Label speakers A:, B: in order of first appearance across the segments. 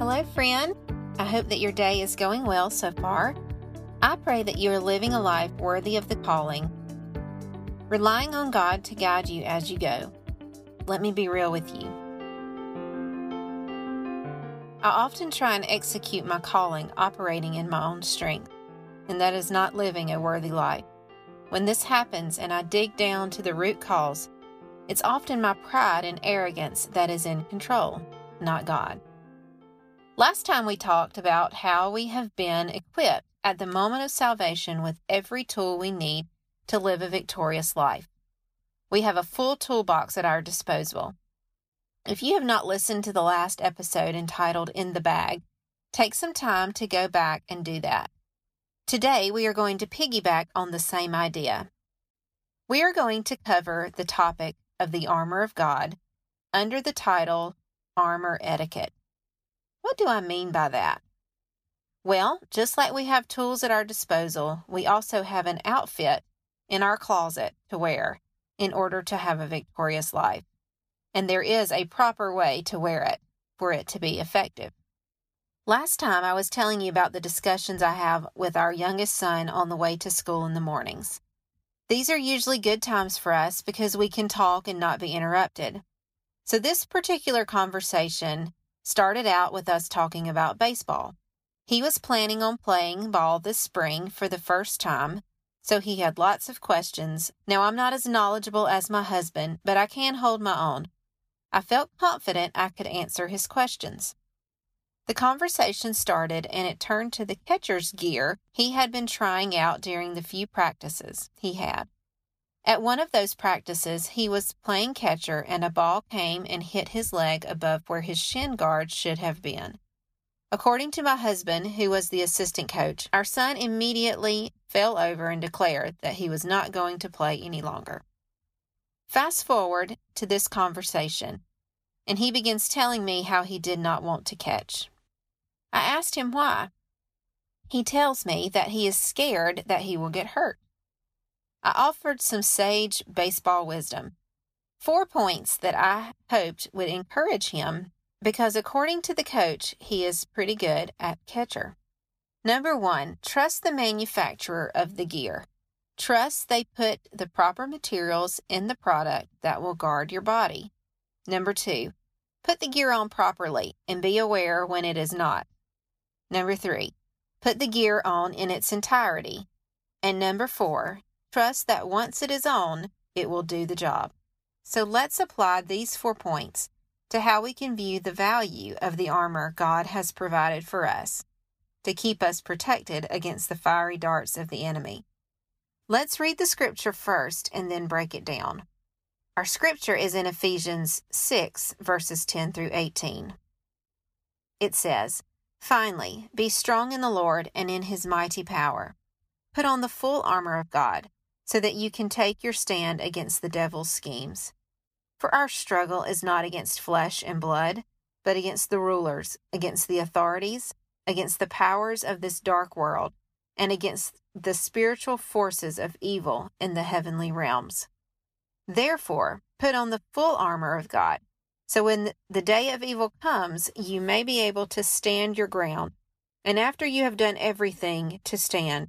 A: Hello, friend. I hope that your day is going well so far. I pray that you are living a life worthy of the calling, relying on God to guide you as you go. Let me be real with you. I often try and execute my calling operating in my own strength, and that is not living a worthy life. When this happens and I dig down to the root cause, it's often my pride and arrogance that is in control, not God. Last time we talked about how we have been equipped at the moment of salvation with every tool we need to live a victorious life. We have a full toolbox at our disposal. If you have not listened to the last episode entitled In the Bag, take some time to go back and do that. Today, we are going to piggyback on the same idea. We are going to cover the topic of the armor of God under the title Armor Etiquette. What do I mean by that? Well, just like we have tools at our disposal, we also have an outfit in our closet to wear in order to have a victorious life. And there is a proper way to wear it for it to be effective. Last time I was telling you about the discussions I have with our youngest son on the way to school in the mornings. These are usually good times for us because we can talk and not be interrupted. So, this particular conversation started out with us talking about baseball. He was planning on playing ball this spring for the first time, so he had lots of questions. Now, I'm not as knowledgeable as my husband, but I can hold my own. I felt confident I could answer his questions. The conversation started and it turned to the catcher's gear he had been trying out during the few practices he had. At one of those practices, he was playing catcher and a ball came and hit his leg above where his shin guard should have been. According to my husband, who was the assistant coach, our son immediately fell over and declared that he was not going to play any longer. Fast forward to this conversation, and he begins telling me how he did not want to catch. I asked him why. He tells me that he is scared that he will get hurt. I offered some sage baseball wisdom. Four points that I hoped would encourage him because, according to the coach, he is pretty good at catcher. Number one, trust the manufacturer of the gear. Trust they put the proper materials in the product that will guard your body. Number two, put the gear on properly and be aware when it is not. Number three, put the gear on in its entirety. And number four, Trust that once it is on, it will do the job. So let's apply these four points to how we can view the value of the armor God has provided for us to keep us protected against the fiery darts of the enemy. Let's read the scripture first and then break it down. Our scripture is in Ephesians 6, verses 10 through 18. It says, Finally, be strong in the Lord and in his mighty power. Put on the full armor of God so that you can take your stand against the devil's schemes. For our struggle is not against flesh and blood, but against the rulers, against the authorities, against the powers of this dark world, and against the spiritual forces of evil in the heavenly realms. Therefore, put on the full armor of God, so when the day of evil comes, you may be able to stand your ground. And after you have done everything to stand,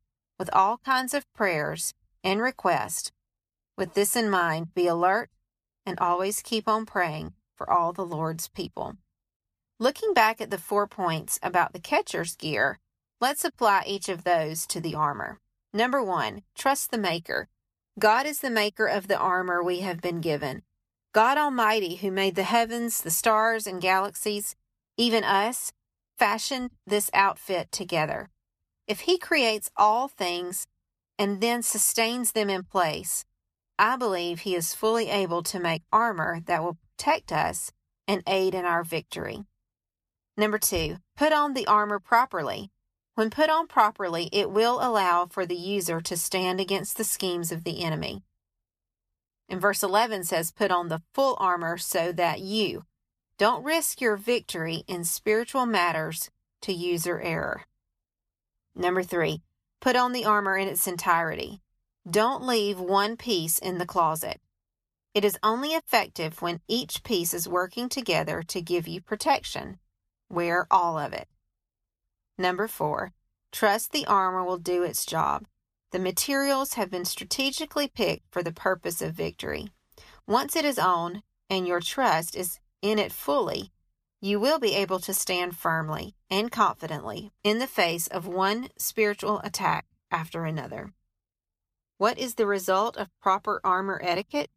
A: with all kinds of prayers and requests. With this in mind, be alert and always keep on praying for all the Lord's people. Looking back at the four points about the catcher's gear, let's apply each of those to the armor. Number one, trust the Maker. God is the maker of the armor we have been given. God Almighty, who made the heavens, the stars, and galaxies, even us, fashioned this outfit together. If He creates all things and then sustains them in place, I believe He is fully able to make armor that will protect us and aid in our victory. Number two, put on the armor properly. When put on properly, it will allow for the user to stand against the schemes of the enemy. And verse 11 says, Put on the full armor so that you don't risk your victory in spiritual matters to user error. Number three, put on the armor in its entirety. Don't leave one piece in the closet. It is only effective when each piece is working together to give you protection. Wear all of it. Number four, trust the armor will do its job. The materials have been strategically picked for the purpose of victory. Once it is on and your trust is in it fully, you will be able to stand firmly and confidently in the face of one spiritual attack after another. What is the result of proper armor etiquette?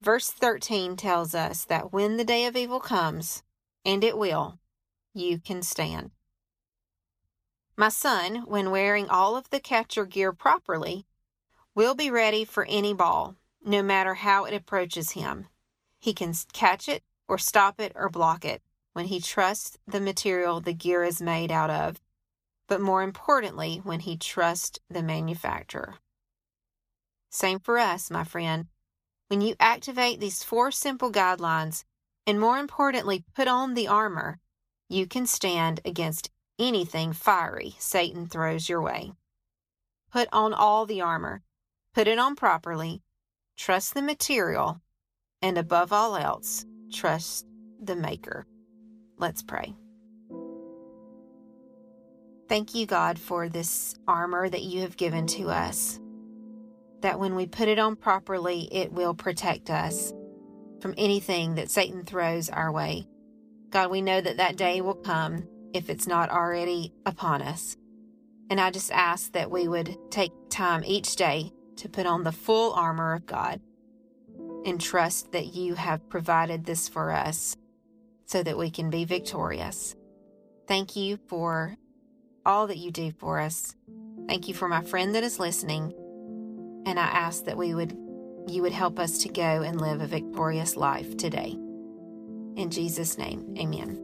A: Verse 13 tells us that when the day of evil comes, and it will, you can stand. My son, when wearing all of the catcher gear properly, will be ready for any ball, no matter how it approaches him. He can catch it or stop it or block it when he trusts the material the gear is made out of, but more importantly, when he trusts the manufacturer. Same for us, my friend. When you activate these four simple guidelines, and more importantly, put on the armor, you can stand against anything fiery Satan throws your way. Put on all the armor, put it on properly, trust the material, and above all else, trust the Maker. Let's pray. Thank you, God, for this armor that you have given to us. That when we put it on properly, it will protect us from anything that Satan throws our way. God, we know that that day will come if it's not already upon us. And I just ask that we would take time each day to put on the full armor of God and trust that you have provided this for us so that we can be victorious. Thank you for all that you do for us. Thank you for my friend that is listening. And I ask that we would you would help us to go and live a victorious life today. In Jesus' name, amen.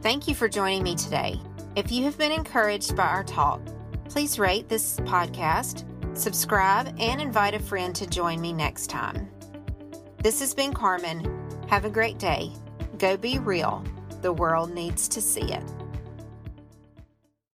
A: Thank you for joining me today. If you have been encouraged by our talk, please rate this podcast, subscribe, and invite a friend to join me next time. This has been Carmen. Have a great day. Go be real. The world needs to see it.